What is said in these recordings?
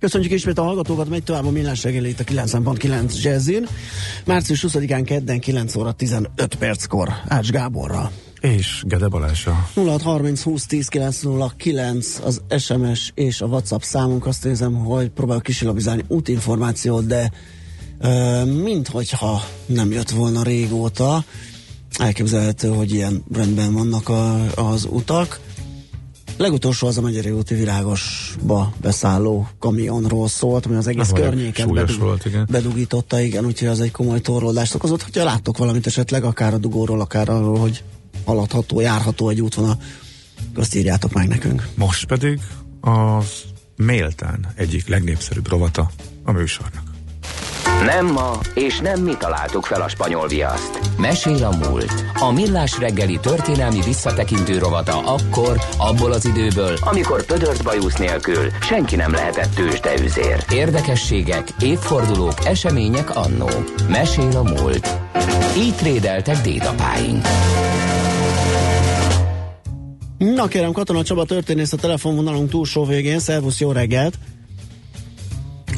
Köszönjük ismét a hallgatókat, megy tovább a millás reggelét a 9.9 Jazzin. Március 20-án kedden 9 óra 15 perckor Ács Gáborral. És Gede Balázsa. 0630 20 10 909 az SMS és a WhatsApp számunk. Azt nézem, hogy próbálok kisilabizálni útinformációt, de uh, minthogyha nem jött volna régóta. Elképzelhető, hogy ilyen rendben vannak a, az utak. Legutolsó az a Megyeri úti virágosba beszálló kamionról szólt, ami az egész Ahol környéket bedug, volt, igen. bedugította, igen, úgyhogy az egy komoly torlódást okozott. Hogyha láttok valamit esetleg, akár a dugóról, akár arról, hogy haladható, járható egy útvonal, azt írjátok meg nekünk. Most pedig az méltán egyik legnépszerűbb rovata a műsornak. Nem ma, és nem mi találtuk fel a spanyol viaszt. Mesél a múlt. A millás reggeli történelmi visszatekintő rovata akkor, abból az időből, amikor pödört bajusz nélkül senki nem lehetett tőzsdeüzér. Érdekességek, évfordulók, események annó. Mesél a múlt. Így trédeltek dédapáink. Na kérem, Katona Csaba történész a telefonvonalunk túlsó végén. Szervusz, jó reggelt!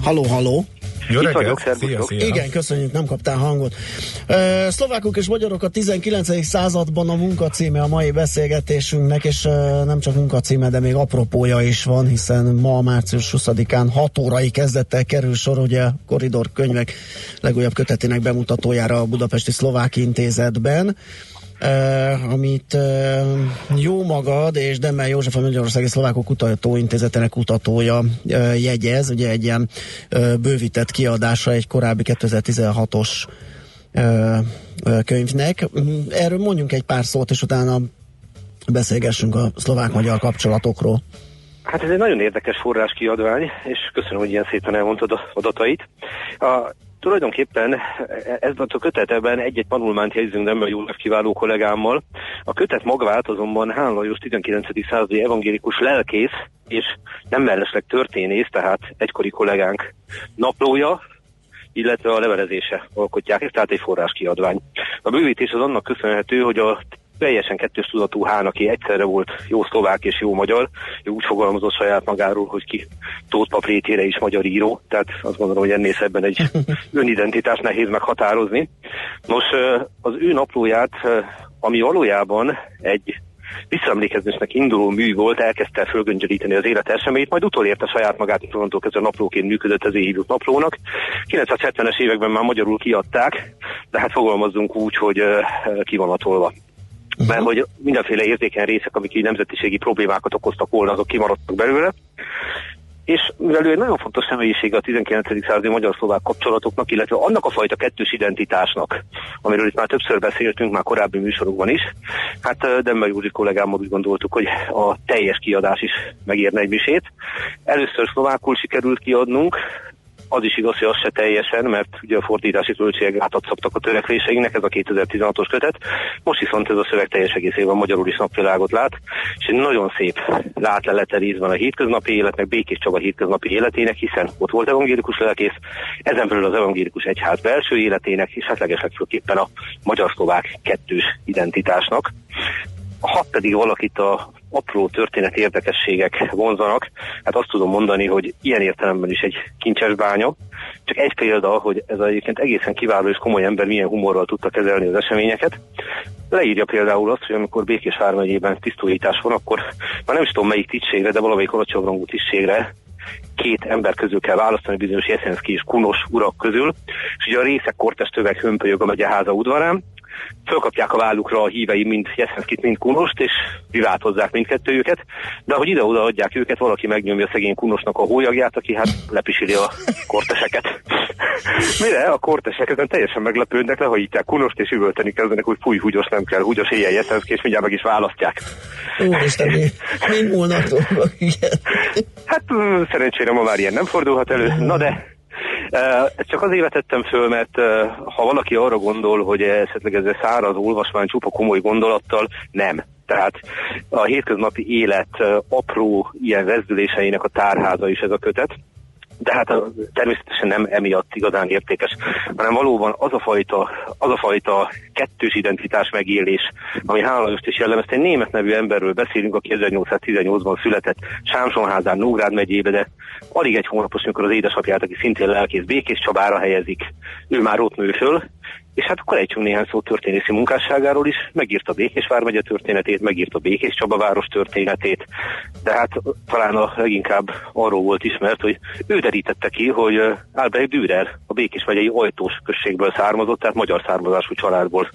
Halló, halló! Jó Itt vagyok. Szia, szia. Igen, köszönjük, nem kaptál hangot. Szlovákok és magyarok a 19. században a munkacíme a mai beszélgetésünknek, és nem csak munkacíme, de még apropója is van, hiszen ma március 20-án 6 órai kezdettel kerül sor, ugye a Koridor könyvek legújabb kötetének bemutatójára a Budapesti Szlovák Intézetben. Uh, amit uh, jó magad és Demmel József a Magyarországi Szlovákok Kutatóintézetének kutatója uh, jegyez, ugye egy ilyen bővített kiadása egy korábbi 2016-os uh, uh, könyvnek. Erről mondjunk egy pár szót, és utána beszélgessünk a szlovák-magyar kapcsolatokról. Hát ez egy nagyon érdekes forráskiadvány, és köszönöm, hogy ilyen szépen elmondtad a adatait. A, tulajdonképpen ez a kötetben egy-egy tanulmányt jegyzünk nem József kiváló kollégámmal. A kötet magvát azonban Hán Lajos 19. századi evangélikus lelkész, és nem mellesleg történész, tehát egykori kollégánk naplója, illetve a levelezése alkotják, ez tehát egy forráskiadvány. A bővítés az annak köszönhető, hogy a teljesen kettős tudatú Hán, aki egyszerre volt jó szlovák és jó magyar, ő úgy fogalmazott saját magáról, hogy ki Tóth Paprétére is magyar író, tehát azt gondolom, hogy ennél szebben egy önidentitás nehéz meghatározni. Nos, az ő naplóját, ami valójában egy visszaemlékezésnek induló mű volt, elkezdte fölgöngyölíteni az élet eseményét, majd utolérte saját magát, onnantól kezdve naplóként működött az hívott naplónak. 970-es években már magyarul kiadták, de hát fogalmazzunk úgy, hogy ö, ö, ki van atolva mert hogy mindenféle érzékeny részek, amik így nemzetiségi problémákat okoztak volna, azok kimaradtak belőle. És mivel ő egy nagyon fontos személyisége a 19. századi magyar-szlovák kapcsolatoknak, illetve annak a fajta kettős identitásnak, amiről itt már többször beszéltünk, már korábbi műsorokban is, hát Demmel Júzsi kollégámmal úgy gondoltuk, hogy a teljes kiadás is megérne egy misét. Először szlovákul sikerült kiadnunk, az is igaz, hogy az se teljesen, mert ugye a fordítási költségek átat a törekvéseinknek, ez a 2016-os kötet. Most viszont ez a szöveg teljes egészében magyarul is napvilágot lát, és egy nagyon szép látlelete részben a hétköznapi életnek, Békés Csaba hétköznapi életének, hiszen ott volt evangélikus lelkész, ezen belül az evangélikus egyház belső életének, és hát legeslegfőképpen a magyar-szlovák kettős identitásnak. Ha pedig valakit a apró történeti érdekességek vonzanak, hát azt tudom mondani, hogy ilyen értelemben is egy kincses bánya. Csak egy példa, hogy ez egyébként egészen kiváló és komoly ember milyen humorral tudta kezelni az eseményeket. Leírja például azt, hogy amikor Békés vármegyében tisztújítás van, akkor már nem is tudom melyik tisztségre, de valamelyik alacsonyrangú tisztségre két ember közül kell választani bizonyos Jeszenszki és Kunos urak közül, és ugye a részek kortestöveg hömpölyög a megyeháza udvarán, fölkapják a vállukra a hívei mind Jeszenszkit, mind Kunost, és privátozzák mindkettőjüket, de ahogy ide-oda adják őket, valaki megnyomja szegény Kunosnak a hólyagját, aki hát lepisili a korteseket. Mire a kortesek ezen teljesen meglepődnek, lehajítják Kunost, és üvölteni kezdenek, hogy fúj, húgyos nem kell, húgyos éjjel Jeszenszki, és mindjárt meg is választják. Úristen, mi, mi múlnak dolgok, igen. Hát szerencsére ma már ilyen nem fordulhat elő, na de Ezt csak azért vetettem föl, mert ha valaki arra gondol, hogy esetleg ez a száraz olvasmány csupa komoly gondolattal, nem. Tehát a hétköznapi élet apró ilyen rezdüléseinek a tárháza is ez a kötet de hát természetesen nem emiatt igazán értékes, hanem valóban az a fajta, az a fajta kettős identitás megélés, ami Hálajost is jellemezte. Egy német nevű emberről beszélünk, aki 1818-ban született Sámsonházán, Nógrád megyébe, de alig egy hónapos, amikor az édesapját, aki szintén lelkész Békés Csabára helyezik, ő már ott nő föl, és hát akkor ejtsünk néhány szó történészi munkásságáról is, megírta Békés vármegye történetét, megírta Békés Csaba város történetét, de hát talán a leginkább arról volt ismert, hogy ő derítette ki, hogy Albert Dürer a Békés megyei Ajtós községből származott, tehát magyar származású családból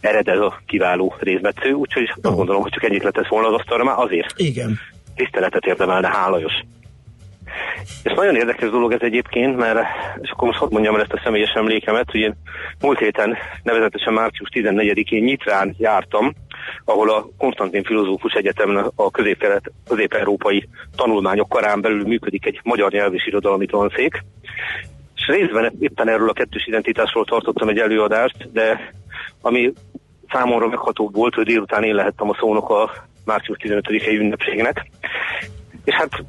ered ez a kiváló részmetsző, úgyhogy azt gondolom, hogy csak ennyit letesz volna az asztalra már azért. Igen. Tiszteletet érdemelne Hálajos. És nagyon érdekes dolog ez egyébként, mert, és akkor most hadd mondjam el ezt a személyes emlékemet, hogy én múlt héten, nevezetesen március 14-én Nyitrán jártam, ahol a Konstantin Filozófus Egyetem a közép-kelet, közép-európai tanulmányok karán belül működik egy magyar nyelv és irodalmi tanszék, és részben éppen erről a kettős identitásról tartottam egy előadást, de ami számomra meghatóbb volt, hogy délután én lehettem a szónok a március 15-i ünnepségnek. És hát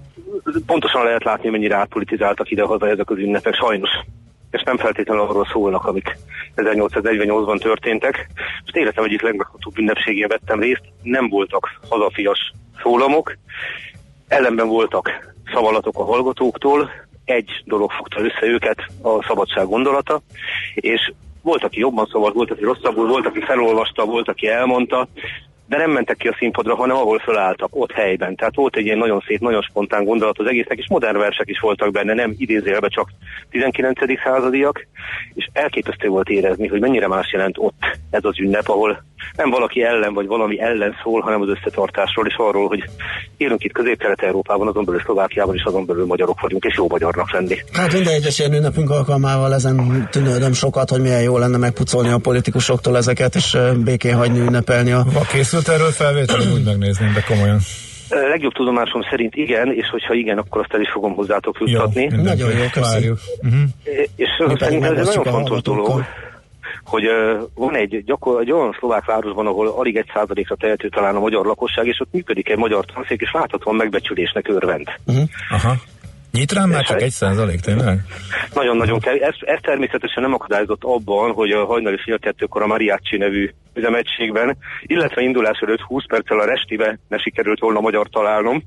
pontosan lehet látni, mennyire átpolitizáltak ide-haza ezek az ünnepek, sajnos. És nem feltétlenül arról szólnak, amik 1848-ban történtek. Most életem egyik legmeghatóbb ünnepségén vettem részt, nem voltak hazafias szólamok, ellenben voltak szavalatok a hallgatóktól, egy dolog fogta össze őket, a szabadság gondolata, és volt, aki jobban szavalt, volt, aki rosszabbul, volt, aki felolvasta, volt, aki elmondta, de nem mentek ki a színpadra, hanem ahol fölálltak, ott helyben. Tehát volt egy ilyen nagyon szép, nagyon spontán gondolat az egésznek, és modern versek is voltak benne, nem idézélve csak 19. századiak, és elképesztő volt érezni, hogy mennyire más jelent ott ez az ünnep, ahol nem valaki ellen vagy valami ellen szól, hanem az összetartásról és arról, hogy élünk itt Közép-Kelet-Európában, azon belül Szlovákiában és azon belül magyarok vagyunk, és jó magyarnak lenni. Hát minden egyes ilyen ünnepünk alkalmával ezen tűnődöm sokat, hogy milyen jó lenne megpucolni a politikusoktól ezeket, és békén hagyni ünnepelni a... Ha készült erről felvétel, úgy megnézném, de komolyan. Legjobb tudomásom szerint igen, és hogyha igen, akkor azt el is fogom hozzátok juttatni. Jó, Nagyon jó, köszönjük. Uh-huh. És szerintem ez egy nagyon fontos dolog hogy uh, van egy, gyakor, egy olyan szlovák városban, ahol alig egy százalékra tehető talán a magyar lakosság, és ott működik egy magyar tanszék, és láthatóan megbecsülésnek örvend. Uh-huh. Aha. Nyitrán már csak egy százalék, tényleg? Nagyon-nagyon kell. Ez, ez természetesen nem akadályozott abban, hogy a hajnali fél kettőkor a Mariachi nevű üzemegységben, illetve indulás előtt 20 perccel a restibe ne sikerült volna magyar találnom.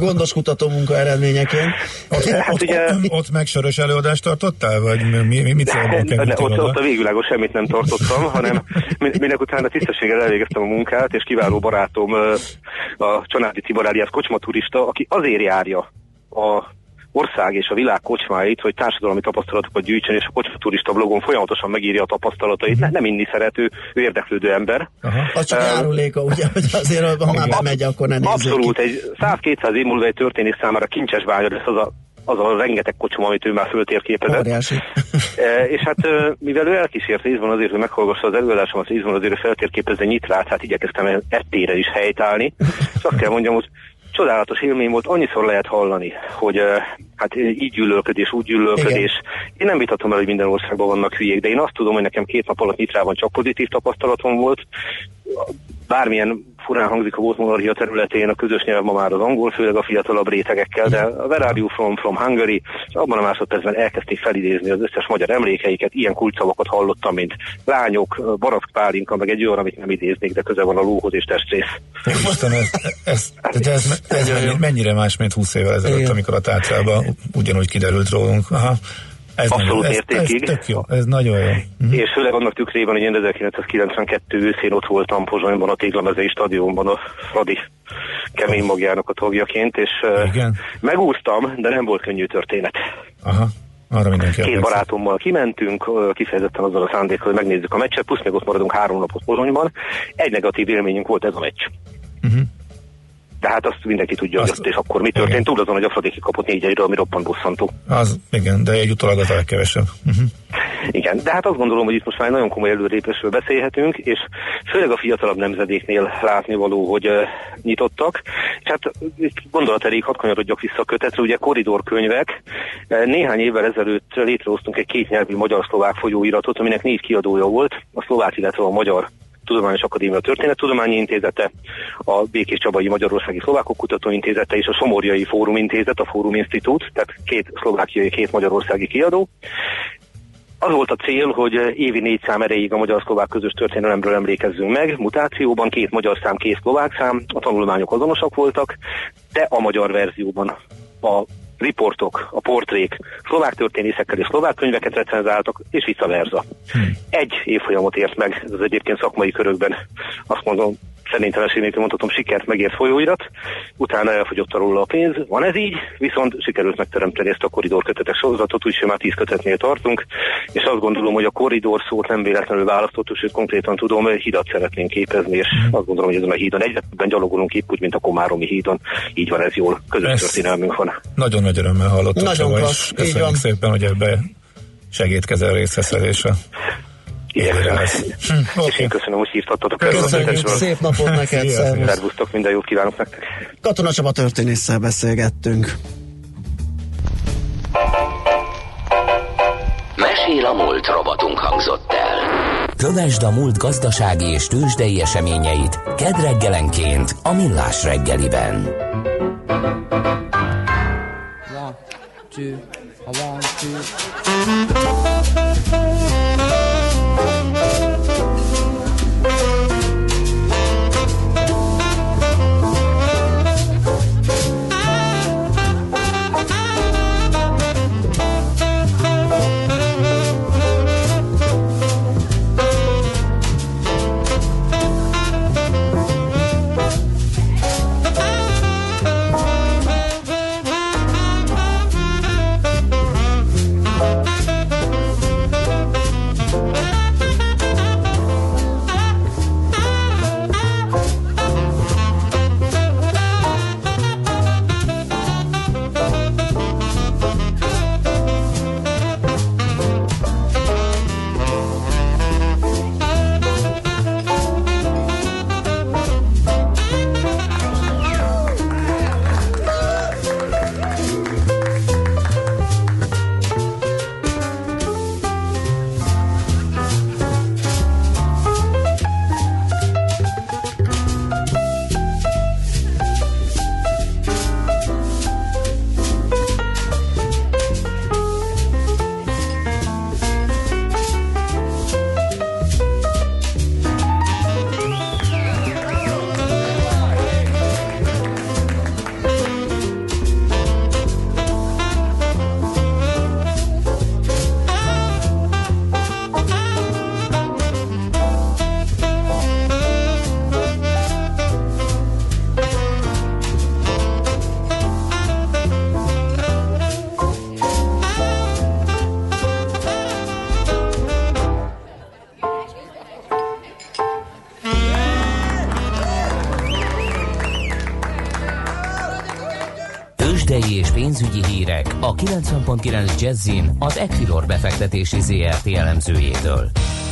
Gondos kutató munka eredményeként. Ott, hát ott, ugye, ott, ott meg sörös előadást tartottál? Vagy mi, mi, mit ne, ne, ne, ott, ott a végvilágos semmit nem tartottam, hanem minek utána tisztességgel elvégeztem a munkát, és kiváló barátom a Csanádi Tibor alias kocsmaturista, aki azért járja a ország és a világ kocsmáit, hogy társadalmi tapasztalatokat gyűjtsen, és a kocsma turista blogon folyamatosan megírja a tapasztalatait. Uh-huh. Nem inni szerető, ő érdeklődő ember. Aha. Az csak uh, járuléka, ugye, hogy azért, ha már bemegy, akkor ne Abszolút, ki. egy 100-200 év múlva egy történész számára kincses bánya lesz az a az a rengeteg kocsma, amit ő már föltérképezett. e, és hát mivel ő elkísért részben azért, hogy meghallgassa az előadásomat, részben azért, hogy feltérképezze nyitrát, hát igyekeztem ettére is helytállni. És azt kell mondjam, hogy csodálatos élmény volt, annyiszor lehet hallani, hogy hát így gyűlölködés, úgy gyűlölködés. Igen. Én nem vitatom el, hogy minden országban vannak hülyék, de én azt tudom, hogy nekem két nap alatt nyitrában csak pozitív tapasztalatom volt. Bármilyen furán hangzik a volt monarchia területén, a közös nyelv ma már az angol, főleg a fiatalabb rétegekkel, de a Where are you from, from Hungary, és abban a másodpercben elkezdték felidézni az összes magyar emlékeiket, ilyen kulcsszavakat hallottam, mint lányok, barack pálinka, meg egy olyan, amit nem idéznék, de köze van a lóhoz és testrész. Mostan ez, ez, ez, ez, ez, ez mennyire más, mint 20 évvel ezelőtt, amikor a tárcában ugyanúgy kiderült rólunk. Aha. Ez Abszolút nagyon, mértékig. Ez, ez tök jó, ez nagyon jó. Uh-huh. És főleg annak tükrében, hogy én 1992 őszén ott voltam Pozsonyban, a Téglamezei stadionban a Fradi kemény magjának a tagjaként, és Igen. megúsztam, de nem volt könnyű történet. Aha. Arra mindenki Két barátommal kimentünk, kifejezetten azzal a szándékkal, hogy megnézzük a meccset, plusz még ott maradunk három napot Pozsonyban. Egy negatív élményünk volt ez a meccs. Uh-huh. De hát azt mindenki tudja, azt, hogy ott és akkor mi történt. Igen. Túl azon, hogy a Fradi kapott négy egyről, ami roppant bosszantó. Az, igen, de egy utólag az a legkevesebb. Uh-huh. Igen, de hát azt gondolom, hogy itt most már nagyon komoly előrépésről beszélhetünk, és főleg a fiatalabb nemzedéknél látni való, hogy uh, nyitottak. És hát gondolat elég, hadd kanyarodjak vissza a kötetre, ugye koridorkönyvek. Néhány évvel ezelőtt létrehoztunk egy kétnyelvű magyar-szlovák folyóiratot, aminek négy kiadója volt, a szlovák, illetve a magyar Tudományos Akadémia Történettudományi Intézete, a Békés Csabai Magyarországi Szlovákok Kutatóintézete és a Somorjai Fórum Intézet, a Fórum Institút, tehát két szlovákiai, két magyarországi kiadó. Az volt a cél, hogy évi négy szám erejéig a magyar-szlovák közös történelemről emlékezzünk meg. Mutációban két magyar szám, két szlovák szám, a tanulmányok azonosak voltak, de a magyar verzióban a riportok, a portrék szlovák történészekkel és szlovák könyveket recenzáltak, és vice versa. Hmm. Egy évfolyamot ért meg, ez egyébként szakmai körökben azt mondom, szerénytelenség nélkül mondhatom sikert megért folyóirat, utána elfogyott róla a pénz. Van ez így, viszont sikerült megteremteni ezt a koridor kötetes sorozatot, úgyhogy már tíz kötetnél tartunk, és azt gondolom, hogy a koridor szót nem véletlenül választottuk, sőt konkrétan tudom, hogy hidat szeretnénk képezni, és mm. azt gondolom, hogy ezen a hídon egyre gyalogolunk épp úgy, mint a Komáromi hídon. Így van ez jól, közös ez történelmünk van. Nagyon nagy örömmel hallottuk, Nagyon klassz, köszönjük szépen, hogy ebbe segítkezel részveszelésre. Igen, hm. És én köszönöm, hogy hívtattatok. Köszönjük, szép napot neked, szervusztok, minden jót kívánok nektek. Katona Csaba történésszel beszélgettünk. Mesél a múlt robotunk hangzott el. Kövesd a múlt gazdasági és tőzsdei eseményeit kedd reggelenként a Millás reggeliben. One, two, one, two. 90.9 Jazzin az Equilor befektetési ZRT elemzőjétől.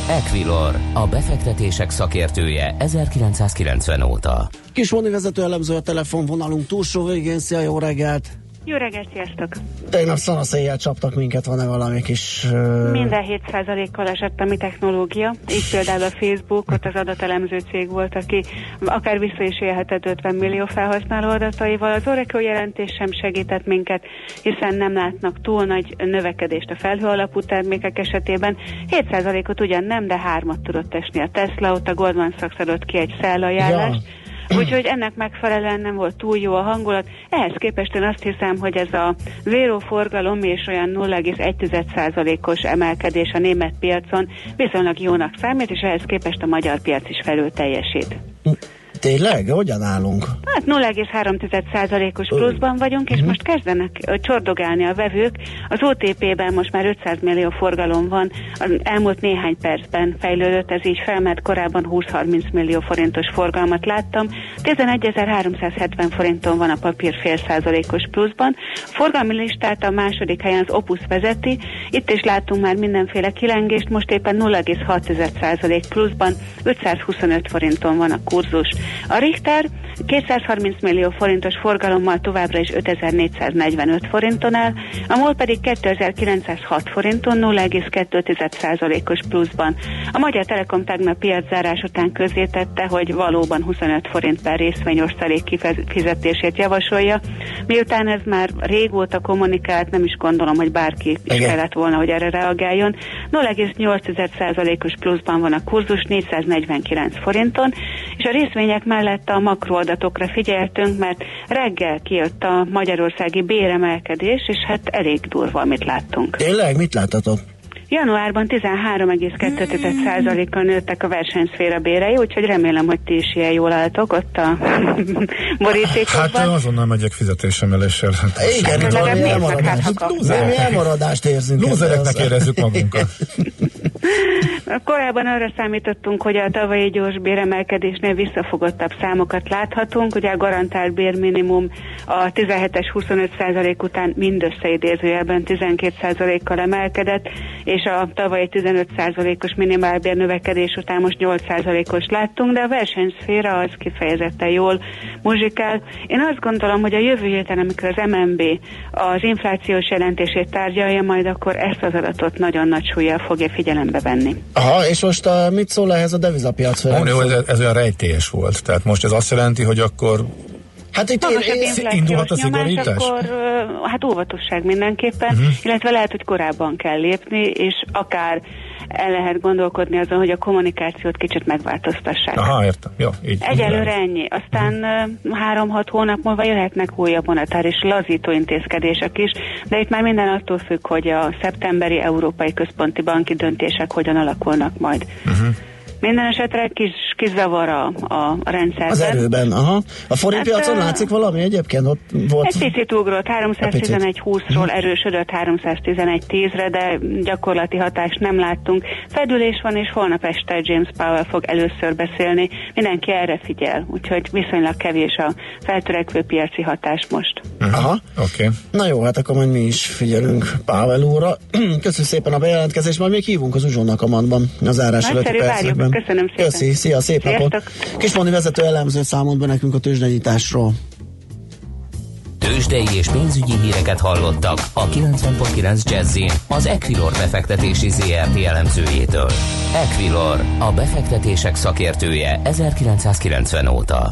Equilor, a befektetések szakértője 1990 óta. Kis vezető elemző a telefonvonalunk túlsó végén. Szia, jó reggelt! Jó reggelt, sziasztok! Tegnap szanaszéjjel csaptak minket, van-e valami kis... Uh... Minden 7%-kal esett a mi technológia. Így például a Facebook, ott az adatelemző cég volt, aki akár vissza is élhetett 50 millió felhasználó adataival. Az Oracle jelentés sem segített minket, hiszen nem látnak túl nagy növekedést a felhő alapú termékek esetében. 7%-ot ugyan nem, de hármat tudott esni a Tesla, ott a Goldman Sachs adott ki egy szellajánlást. Ja Úgyhogy ennek megfelelően nem volt túl jó a hangulat. Ehhez képest én azt hiszem, hogy ez a zéró forgalom és olyan 0,1%-os emelkedés a német piacon viszonylag jónak számít, és ehhez képest a magyar piac is felül teljesít. Tényleg? Hogyan állunk? Hát 0,3%-os pluszban vagyunk, és uh-huh. most kezdenek csordogálni a vevők. Az OTP-ben most már 500 millió forgalom van, az elmúlt néhány percben fejlődött, ez így fel, mert korábban 20-30 millió forintos forgalmat láttam. 11.370 forinton van a papír fél százalékos pluszban. Forgalmi listát a második helyen az Opus vezeti, itt is látunk már mindenféle kilengést, most éppen 0,6% pluszban, 525 forinton van a kurzus. A Richter 230 millió forintos forgalommal továbbra is 5445 forinton áll, a MOL pedig 2906 forinton 0,2%-os pluszban. A Magyar Telekom tegnap piaczárás után közzétette, hogy valóban 25 forint per részvény osztalék kifizetését javasolja. Miután ez már régóta kommunikált, nem is gondolom, hogy bárki is kellett volna, hogy erre reagáljon. 0,8%-os pluszban van a kurzus 449 forinton, és a részvények mellett a makroadatokra figyeltünk, mert reggel kijött a magyarországi béremelkedés, és hát elég durva, amit láttunk. Tényleg? Mit láttatok? Januárban 13,2%-kal nőttek a versenyszféra bérei, úgyhogy remélem, hogy ti is ilyen jól álltok ott a borítékokban. Hát azonnal megyek fizetésemeléssel. Hát Igen, itt valami elmaradást, elmaradást érzünk. Lúzereknek érezzük magunkat. Korábban arra számítottunk, hogy a tavalyi gyors béremelkedésnél visszafogottabb számokat láthatunk. Ugye a garantált bérminimum a 17-es 25% után mindössze idézőjelben 12%-kal emelkedett, és a tavalyi 15%-os minimálbér növekedés után most 8%-os láttunk, de a versenyszféra az kifejezetten jól muzsikál. Én azt gondolom, hogy a jövő héten, amikor az MNB az inflációs jelentését tárgyalja, majd akkor ezt az adatot nagyon nagy súlyjal fogja figyelembe venni. Aha, és most a, mit szól ehhez a devizapiac? ez, ez olyan rejtélyes volt. Tehát most ez azt jelenti, hogy akkor Hát itt én, indulhat a szigorítás? Akkor hát óvatosság mindenképpen, uh-huh. illetve lehet, hogy korábban kell lépni, és akár el lehet gondolkodni azon, hogy a kommunikációt kicsit megváltoztassák. Aha, értem. Jó, így. Egyelőre ennyi. Aztán három-hat hónap múlva jöhetnek újabb monetáris lazító intézkedések is, de itt már minden attól függ, hogy a szeptemberi Európai Központi Banki döntések hogyan alakulnak majd. Uh-huh. Minden esetre kis, kis zavar a, a rendszerben. Az erőben, aha. A forintpiacon hát, látszik valami egyébként? Ott volt... Egy picit ugrott, 311-20-ról hm. erősödött 311-10-re, de gyakorlati hatást nem láttunk. Fedülés van, és holnap este James Powell fog először beszélni. Mindenki erre figyel, úgyhogy viszonylag kevés a feltörekvő piaci hatás most. Hm. Aha, oké. Okay. Na jó, hát akkor majd mi is figyelünk Powell úrra. Köszönjük szépen a bejelentkezést, majd még hívunk az uzsonnak a madban az árás előtti percekben. Köszönöm szépen. Köszi, szia, szép Sziasztok. napot. Kismondi vezető elemző számolt be nekünk a tőzsdenyításról. Tőzsdei és pénzügyi híreket hallottak a 90.9 jazz az Equilor befektetési ZRT elemzőjétől. Equilor, a befektetések szakértője 1990 óta.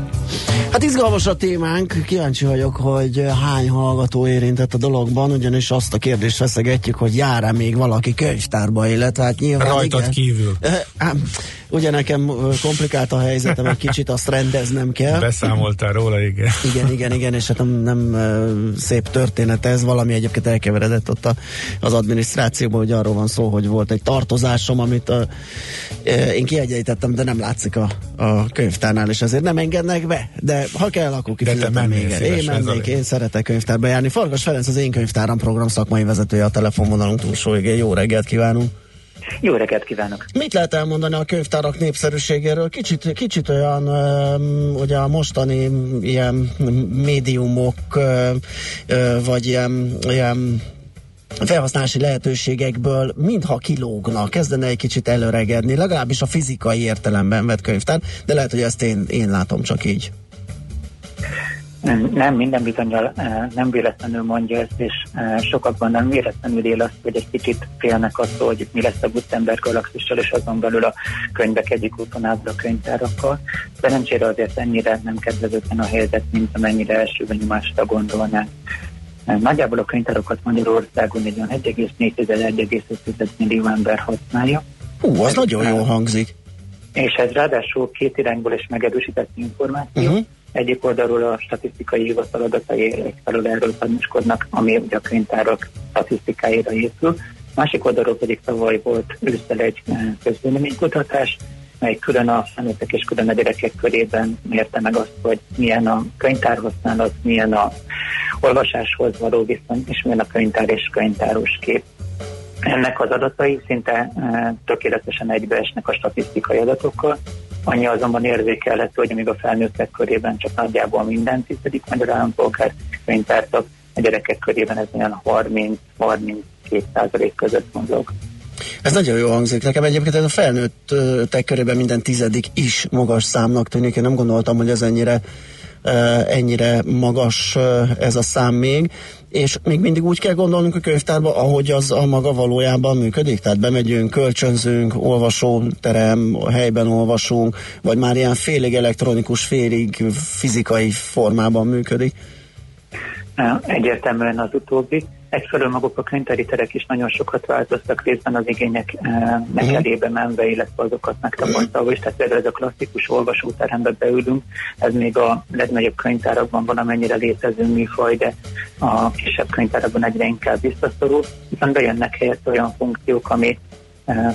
Hát izgalmas a témánk, kíváncsi vagyok, hogy hány hallgató érintett a dologban, ugyanis azt a kérdést feszegetjük, hogy jár-e még valaki könyvtárba, illetve hát nyilván Rajtad igen. kívül. Ugye nekem komplikált a helyzetem, egy kicsit azt rendeznem kell. Beszámoltál róla, igen. Igen, igen, igen, és hát nem, nem szép történet ez, valami egyébként elkeveredett ott a, az adminisztrációban, hogy arról van szó, hogy volt egy tartozásom, amit a, én kiegyenlítettem, de nem látszik a, a könyvtárnál, és ezért nem engednek be. De ha kell, akkor kifizetem még. Én mennék, én szeretek könyvtárba járni. Farkas Ferenc az én könyvtáram program szakmai vezetője a telefonvonalunk túlsó Jó reggelt kívánunk! Jó reggelt kívánok! Mit lehet elmondani a könyvtárak népszerűségéről? Kicsit, kicsit olyan, ugye a mostani ilyen médiumok, vagy ilyen, ilyen felhasználási lehetőségekből mintha kilógnak, kezdene egy kicsit előregedni, legalábbis a fizikai értelemben vett könyvtár, de lehet, hogy ezt én, én látom csak így. Nem, minden bizonyal eh, nem véletlenül mondja ezt, és eh, sokakban nem véletlenül él azt, hogy egy kicsit félnek attól, hogy mi lesz a Gutenberg galaxissal, és azon belül a könyvek egyik úton át a könyvtárakkal. Szerencsére azért ennyire nem kedvezőtlen a helyzet, mint amennyire első benyomásra gondolnánk. Eh, nagyjából a könyvtárokat Magyarországon egy olyan 1,4-1,5 millió ember használja. Hú, az nagyon jól hangzik. És ez ráadásul két irányból is megerősített információ. Uh-huh egyik oldalról a statisztikai hivatal adatai felől erről tanúskodnak, ami ugye a könyvtárak statisztikáira épül. Másik oldalról pedig tavaly volt ősszel egy eh, közvéleménykutatás, mely külön a felnőttek és külön a gyerekek körében mérte meg azt, hogy milyen a könyvtárhasználat, milyen a olvasáshoz való viszony, és milyen a könyvtár és könyvtáros kép. Ennek az adatai szinte e, tökéletesen egybeesnek a statisztikai adatokkal, Annyi azonban érzékelhető, hogy amíg a felnőttek körében csak nagyjából minden tizedik magyar állampolgár könyvtártak, a gyerekek körében ez olyan 30-32 százalék között mozog. Ez nagyon jó hangzik. Nekem egyébként ez a felnőttek körében minden tizedik is magas számnak tűnik. Én nem gondoltam, hogy ez ennyire ennyire magas ez a szám még, és még mindig úgy kell gondolnunk a könyvtárba, ahogy az a maga valójában működik, tehát bemegyünk, kölcsönzünk, olvasóterem, helyben olvasunk, vagy már ilyen félig elektronikus, félig fizikai formában működik. Egyértelműen az utóbbi. Egyfelől maguk a könyvtári terek is nagyon sokat változtak részben az igények eh, uh elébe menve, illetve azokat megtapasztalva is. Tehát például ez a klasszikus olvasóterembe beülünk, ez még a legnagyobb könyvtárakban van, amennyire létező műfaj, de a kisebb könyvtárakban egyre inkább visszaszorul. Viszont bejönnek helyett olyan funkciók, ami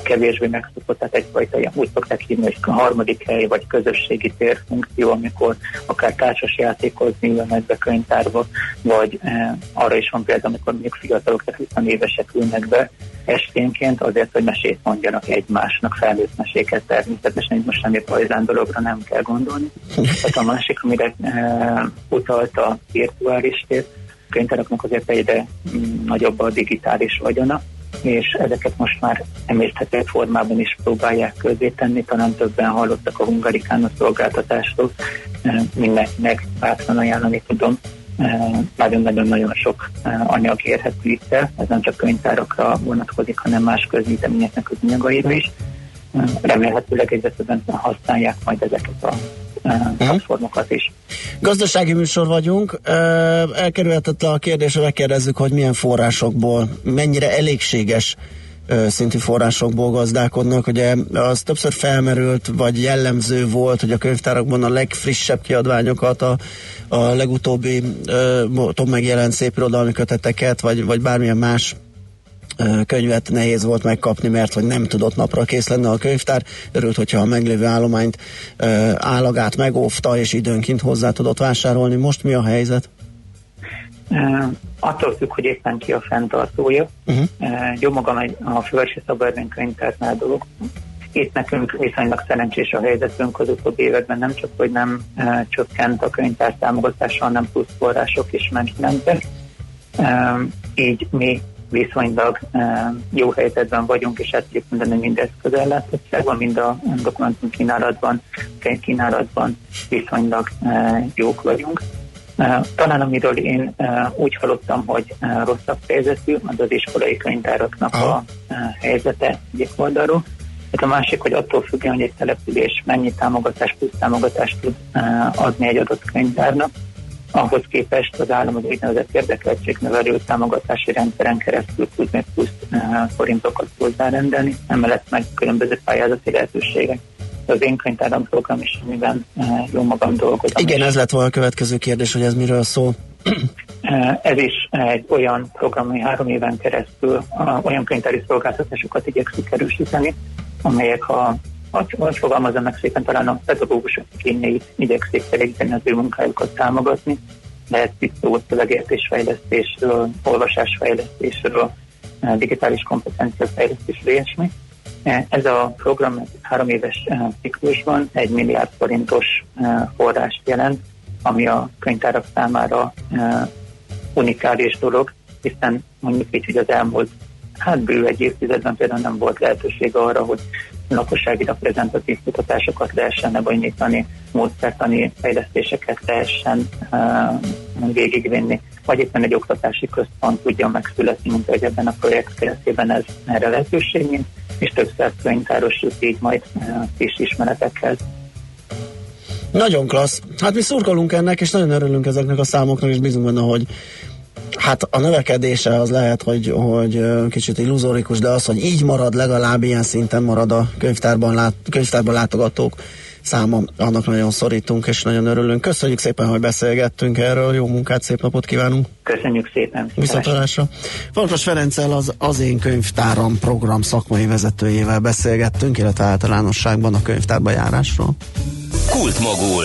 kevésbé megszokott, tehát egyfajta ilyen úgy szokták hívni, hogy a harmadik hely vagy közösségi térfunkció, amikor akár társas játékozni jönnek be könyvtárba, vagy e, arra is van példa, amikor mondjuk fiatalok, tehát 20 évesek ülnek be esténként azért, hogy mesét mondjanak egymásnak, felnőtt meséket természetesen, itt most semmi pajzán dologra nem kell gondolni. Tehát a másik, amire e, utalt a virtuális tér, könyvtáraknak azért egyre mm, nagyobb a digitális vagyona, és ezeket most már emészthető formában is próbálják tenni, talán többen hallottak a Hungarikán szolgáltatásról, mindenkinek bátran ajánlani tudom. Nagyon-nagyon-nagyon sok anyag érhető itt el, ez nem csak könyvtárakra vonatkozik, hanem más közvéteményeknek az anyagaira is. Remélhetőleg egyre többen használják majd ezeket a. platformokat is. Gazdasági műsor vagyunk. Elkerülhetett a kérdés, hogy megkérdezzük, hogy milyen forrásokból, mennyire elégséges szintű forrásokból gazdálkodnak. Ugye az többször felmerült, vagy jellemző volt, hogy a könyvtárakban a legfrissebb kiadványokat, a, a legutóbbi uh, megjelent szép irodalmi köteteket, vagy, vagy bármilyen más könyvet nehéz volt megkapni, mert hogy nem tudott napra kész lenne a könyvtár. Örült, hogyha a meglévő állományt állagát megóvta, és időnként hozzá tudott vásárolni. Most mi a helyzet? Attól függ, hogy éppen ki a fenntartója. Uh-huh. Uh, jó magam egy, a Fővárosi Szabadrend könyvtárnál dolog. Itt nekünk viszonylag szerencsés a helyzetünk az utóbbi években nem csak, hogy nem uh, csökkent a könyvtár támogatása, hanem plusz források is mentek. Uh, így mi viszonylag jó helyzetben vagyunk, és ezt tudjuk mondani, hogy mind a dokumentum kínálatban, kínálatban viszonylag jók vagyunk. Talán amiről én úgy hallottam, hogy rosszabb helyzetű, az az iskolai könyvtáraknak a helyzete egyik oldalról. Hát a másik, hogy attól függően, hogy egy település mennyi támogatás, plusz támogatást tud adni egy adott könyvtárnak, ahhoz képest az állam az úgynevezett érdekeltségnövelő támogatási rendszeren keresztül tud még plusz forintokat hozzárendelni, emellett meg különböző pályázati lehetőségek az én könyvtáram program is, amiben jó magam dolgozom. Igen, ez lett volna a következő kérdés, hogy ez miről szól. Ez is egy olyan program, ami három éven keresztül olyan könyvtári szolgáltatásokat igyekszik erősíteni, amelyek a hogy fogalmazom meg szépen, talán a pedagógusok igényeit igyekszik elégíteni az ő munkájukat támogatni. Lehet itt szó szövegértésfejlesztésről, olvasásfejlesztésről, digitális kompetenciafejlesztésről, ilyesmi. Ez a program három éves ciklusban egy milliárd forintos forrást jelent, ami a könyvtárak számára unikális dolog, hiszen mondjuk így, hogy az elmúlt hát bő egy évtizedben például nem volt lehetőség arra, hogy lakossági reprezentatív kutatásokat lehessen lebonyítani, módszertani fejlesztéseket lehessen uh, végigvinni, vagy éppen egy oktatási központ tudjon megszületni, mint hogy ebben a projekt keretében ez erre lehetőség mint, és több könyvtáros jut így majd uh, kis ismeretekhez. Nagyon klassz. Hát mi szurkolunk ennek, és nagyon örülünk ezeknek a számoknak, és bízunk benne, hogy Hát a növekedése az lehet, hogy, hogy kicsit illuzórikus, de az, hogy így marad, legalább ilyen szinten marad a könyvtárban, lát, könyvtárban látogatók száma, annak nagyon szorítunk, és nagyon örülünk. Köszönjük szépen, hogy beszélgettünk erről, jó munkát, szép napot kívánunk! Köszönjük szépen! Viszontlátásra! Farkas Ferenccel az Az én könyvtáram program szakmai vezetőjével beszélgettünk, illetve általánosságban a könyvtárba járásról. Kultmogul.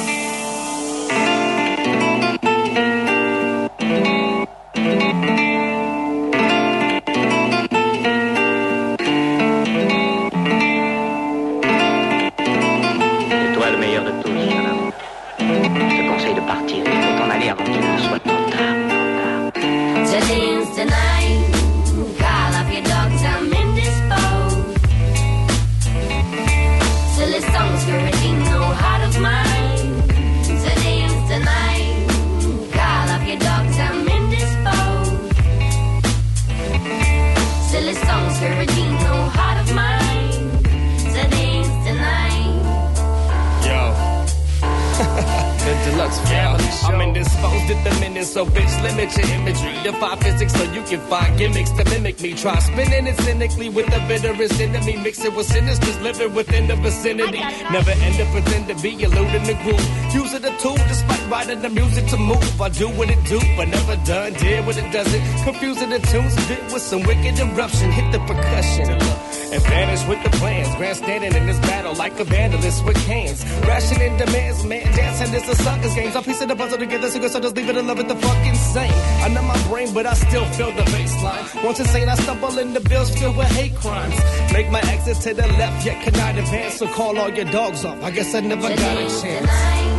Mix it with sinisters living within the vicinity. Never end up pretend to be eluding the groove. Use it a tool despite writing the music to move. I do what it do, but never done. Did what it doesn't. Confusing the tunes, bit with some wicked eruption. Hit the percussion and vanish with the plans. Grandstanding in this battle like a vandalist with cans. Rationing demands, man, dancing is a sucker's game. I piece of the puzzle together, so good just leave it love it the fucking same. I know my brain, but I still feel the baseline. Once insane, I stumble in the bills filled with hate crimes. Make my exit to the left, yet cannot advance, so call all your dogs off. I guess I never got a chance.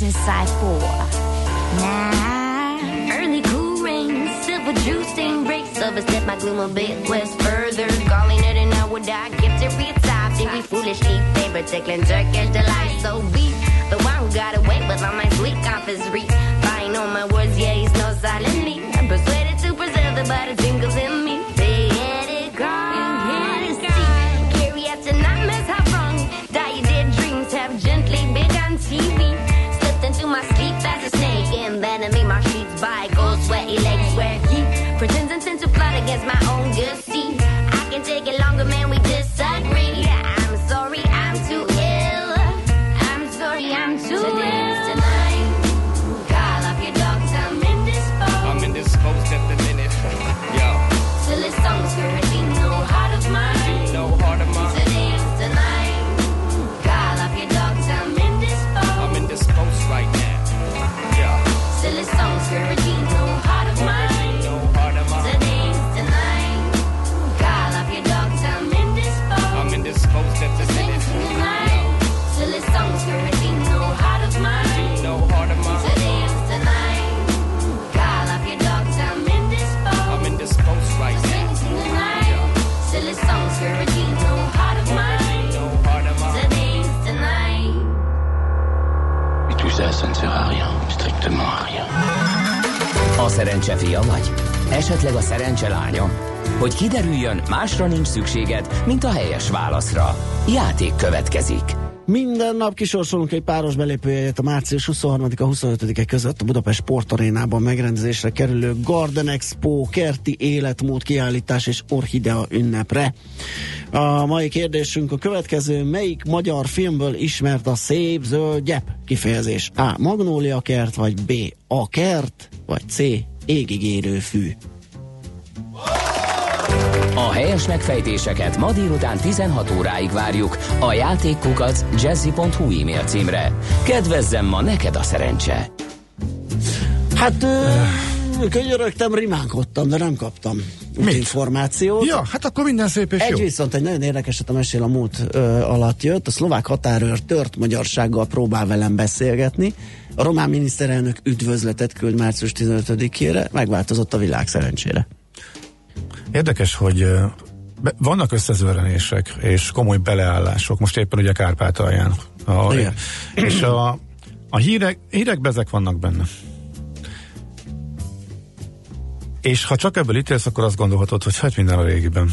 Inside four. Nah, early cool rain, silver juice and breaks. Overstep my gloom a bit west further. Calling it an hour, I gift it retire. Think we foolishly favor tickling Turkish delight. So be the one who got away with all my sweet reach. Buying on my words, yeah, he's no silently. I'm persuaded to preserve the butter tingles in me. by gold sweaty legs where he pretends and tends to plot against my own good Hogy kiderüljön, másra nincs szükséged, mint a helyes válaszra. Játék következik. Minden nap kisorsolunk egy páros belépőjegyet a március 23-a 25-e között a Budapest Sportarénában megrendezésre kerülő Garden Expo kerti életmód kiállítás és orchidea ünnepre. A mai kérdésünk a következő, melyik magyar filmből ismert a szép zöld gyep kifejezés? A. Magnólia kert, vagy B. A kert, vagy C. Égigérő fű. A helyes megfejtéseket ma délután 16 óráig várjuk a játékkukac jazzy.hu e-mail címre. Kedvezzem ma neked a szerencse! Hát könyörögtem, rimánkodtam, de nem kaptam Mit? információt. Ja, hát akkor minden szép és egy jó. viszont egy nagyon érdekeset a mesél a múlt ö, alatt jött. A szlovák határőr tört magyarsággal próbál velem beszélgetni. A román miniszterelnök üdvözletet küld március 15-ére, megváltozott a világ szerencsére. Érdekes, hogy be, vannak összezőrenések és komoly beleállások, most éppen ugye Kárpátalján. A, Igen. És a, a hírek, hírekben ezek vannak benne. És ha csak ebből ítélsz, akkor azt gondolhatod, hogy hát minden a régiben.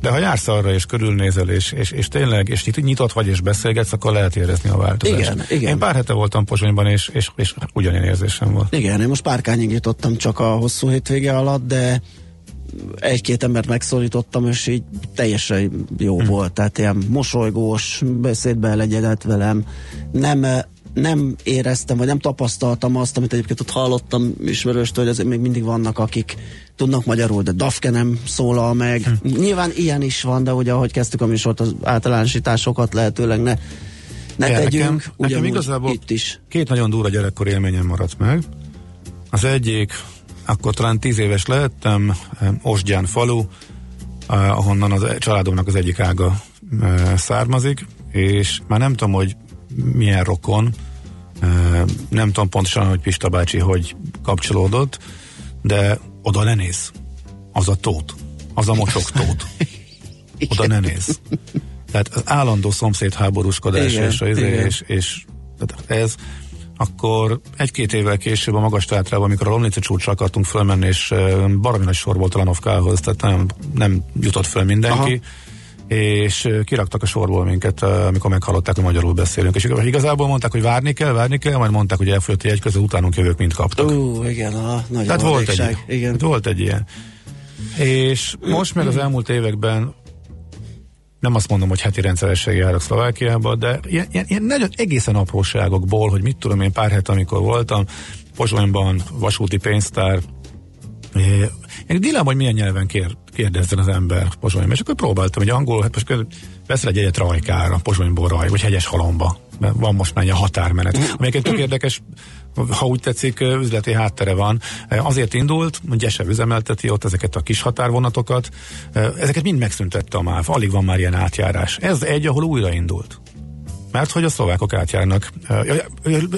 De ha jársz arra, és körülnézel, és, és, és tényleg, és nyitott vagy, és beszélgetsz, akkor lehet érezni a változást. Igen, igen. Én pár hete voltam Pozsonyban, és, és, és ugyanilyen érzésem volt. Igen, én most párkányig jutottam csak a hosszú hétvége alatt, de egy-két embert megszólítottam, és így teljesen jó hmm. volt. Tehát ilyen mosolygós, beszédbe legyedett velem. Nem, nem éreztem, vagy nem tapasztaltam azt, amit egyébként ott hallottam ismerőstől, hogy azért még mindig vannak, akik tudnak magyarul, de Dafke nem szólal meg. Hm. Nyilván ilyen is van, de ugye ahogy kezdtük a műsort, az általánosításokat lehetőleg ne, ne ja, tegyünk. Nekem, nekem igazából itt is. két nagyon durva gyerekkor élményem maradt meg. Az egyik akkor talán tíz éves lehettem, Osgyán falu, ahonnan az családomnak az egyik ága származik, és már nem tudom, hogy milyen rokon, nem tudom pontosan, hogy Pista bácsi hogy kapcsolódott, de oda ne néz. Az a tót. Az a mocsok tót. Oda ne néz. Tehát az állandó szomszédháborúskodás igen, és, és, és, és tehát ez akkor egy-két évvel később a magas teátrában, amikor a Lomnice csúcsra akartunk fölmenni, és baromi nagy sor volt a Lanovkához, tehát nem, nem jutott föl mindenki. Aha és kiraktak a sorból minket, amikor meghallották, hogy magyarul beszélünk. És igazából mondták, hogy várni kell, várni kell, majd mondták, hogy elfogyott egy közül, utánunk jövők, mint kaptak. Ú, igen, a nagy Tehát volt egy, igen. volt egy ilyen. És most meg az elmúlt években nem azt mondom, hogy heti rendszeresség járok Szlovákiába, de ilyen, ilyen, ilyen nagyon egészen apróságokból, hogy mit tudom én pár het, amikor voltam, Pozsonyban, vasúti pénztár, én dilemma, hogy milyen nyelven kér, kérdezzen az ember Pozsonyban, és akkor próbáltam, hogy angolul, hát most veszel egy egyet rajkára, Pozsonyból raj, vagy hegyes halomba, mert van most már egy határmenet. Amelyeket tök érdekes, ha úgy tetszik, üzleti háttere van. Azért indult, hogy Gyesev üzemelteti ott ezeket a kis határvonatokat, ezeket mind megszüntette a MÁV, alig van már ilyen átjárás. Ez egy, ahol újraindult. Mert hogy a szlovákok átjárnak.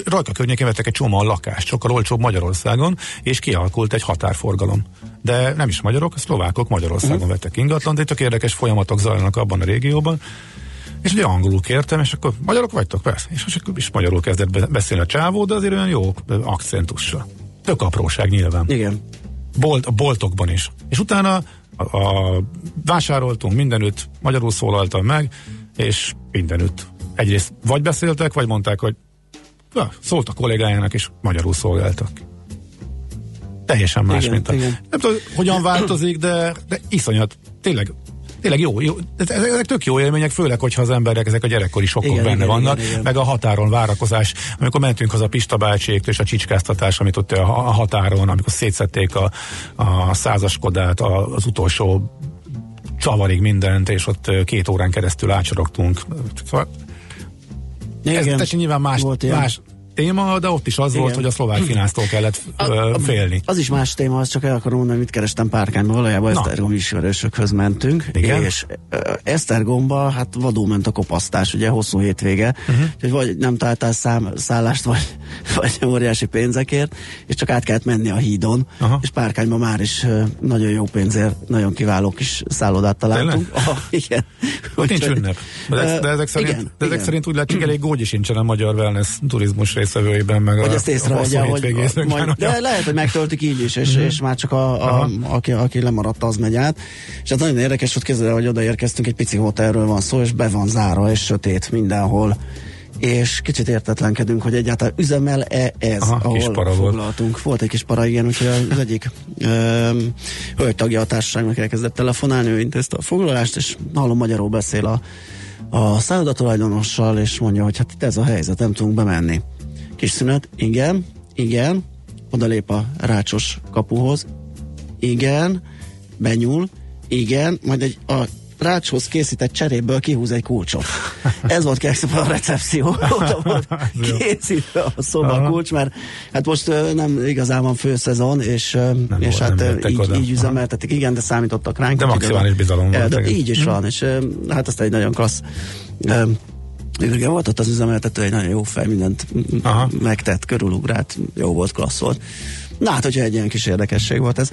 Rajka környékén vettek egy csomó lakást, sokkal olcsóbb Magyarországon, és kialakult egy határforgalom. De nem is magyarok, a szlovákok Magyarországon uh-huh. vettek ingatlan, de itt érdekes folyamatok zajlanak abban a régióban. És ugye angolul kértem, és akkor magyarok vagytok? Persze. És most is magyarul kezdett beszélni a csávó, de azért olyan jó akcentussal. Tök apróság nyilván. Igen. Bolt, a boltokban is. És utána a, a, vásároltunk mindenütt, magyarul szólaltam meg, és mindenütt egyrészt vagy beszéltek, vagy mondták, hogy ja, szólt a kollégájának, és magyarul szolgáltak. Teljesen más, igen, mint a... Igen. Nem tudom, hogyan változik, de, de iszonyat, tényleg tényleg jó, jó, ezek tök jó élmények, főleg, hogyha az emberek, ezek a gyerekkori sokkok igen, benne igen, vannak, igen, igen. meg a határon várakozás, amikor mentünk haza Pista bácséktől, és a csicskáztatás, amit ott a határon, amikor szétszették a, a százaskodát, az utolsó csavarig mindent, és ott két órán keresztül átsorogtunk. Szóval igen, ez nyilván más, volt más téma, de ott is az Igen. volt, hogy a szlovák finánsztól kellett a, félni. Az is más téma, az csak el akarom mondani, mit kerestem párkányban, valójában Esztergom ismerősökhöz mentünk, Igen? és Esztergomba hát vadul ment a kopasztás, ugye hosszú hétvége, uh-huh. hogy vagy nem találtál szám, szállást, vagy, vagy óriási pénzekért, és csak át kellett menni a hídon, Aha. és párkányban már is nagyon jó pénzért, nagyon kiváló kis szállodát találtunk. Ah, igen. Ott nincs ünnep. De, de, ezek szerint, igen, de ezek igen. szerint úgy látszik, elég gógyi sincsen a magyar wellness turizmus részvevőiben, meg hogy a, ezt észrevegye, hogy majd, de lehet, hogy megtöltik így is, és, mm-hmm. és már csak a, a, aki, aki lemaradt, az megy át. És hát nagyon érdekes, hogy képzeld, hogy odaérkeztünk, egy pici hotelről van szó, és be van zárva, és sötét mindenhol és kicsit értetlenkedünk, hogy egyáltalán üzemel-e ez, Aha, ahol kis para foglaltunk. Volt. volt egy kis para, igen, úgyhogy az egyik hölgy tagja a társaságnak elkezdett telefonálni, ő intézte a foglalást, és hallom, magyarul beszél a, a szállodatulajdonossal, és mondja, hogy hát itt ez a helyzet, nem tudunk bemenni. Kis szünet, igen, igen, odalép a rácsos kapuhoz, igen, benyúl, igen, majd egy a rácshoz készített cseréből kihúz egy kulcsot. Ez volt kérlek a recepció. Oda volt készítve a szoba kulcs, mert hát most nem igazán van főszezon, és, nem és volt, hát így, így üzemeltetik. Igen, de számítottak ránk. De maximális bizalom volt. De így is van, és hát azt egy nagyon klassz igen, volt ott az üzemeltető, egy nagyon jó fej, mindent Aha. megtett, körülugrált, jó volt, klassz volt. Na hát, hogyha egy ilyen kis érdekesség volt ez.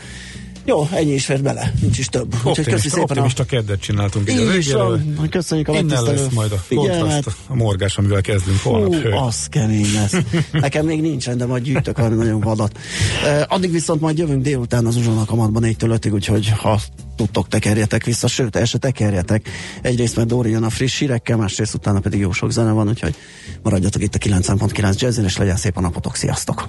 Jó, ennyi is fért bele, nincs is több. Optimista, szépen optimista a... keddet csináltunk. Így is van, köszönjük a Innen lesz majd a figyelmet. a morgás, amivel kezdünk holnap. Hú, az kemény lesz. Nekem még nincsen, de majd gyűjtök valami nagyon vadat. Addig viszont majd jövünk délután az uzsónak amatban 4-től 5 úgyhogy ha tudtok, tekerjetek vissza, sőt, el se tekerjetek. Egyrészt mert Dóri jön a friss hírekkel, másrészt utána pedig jó sok zene van, úgyhogy maradjatok itt a 9.9 jazzin, és legyen szép a napotok. Sziasztok!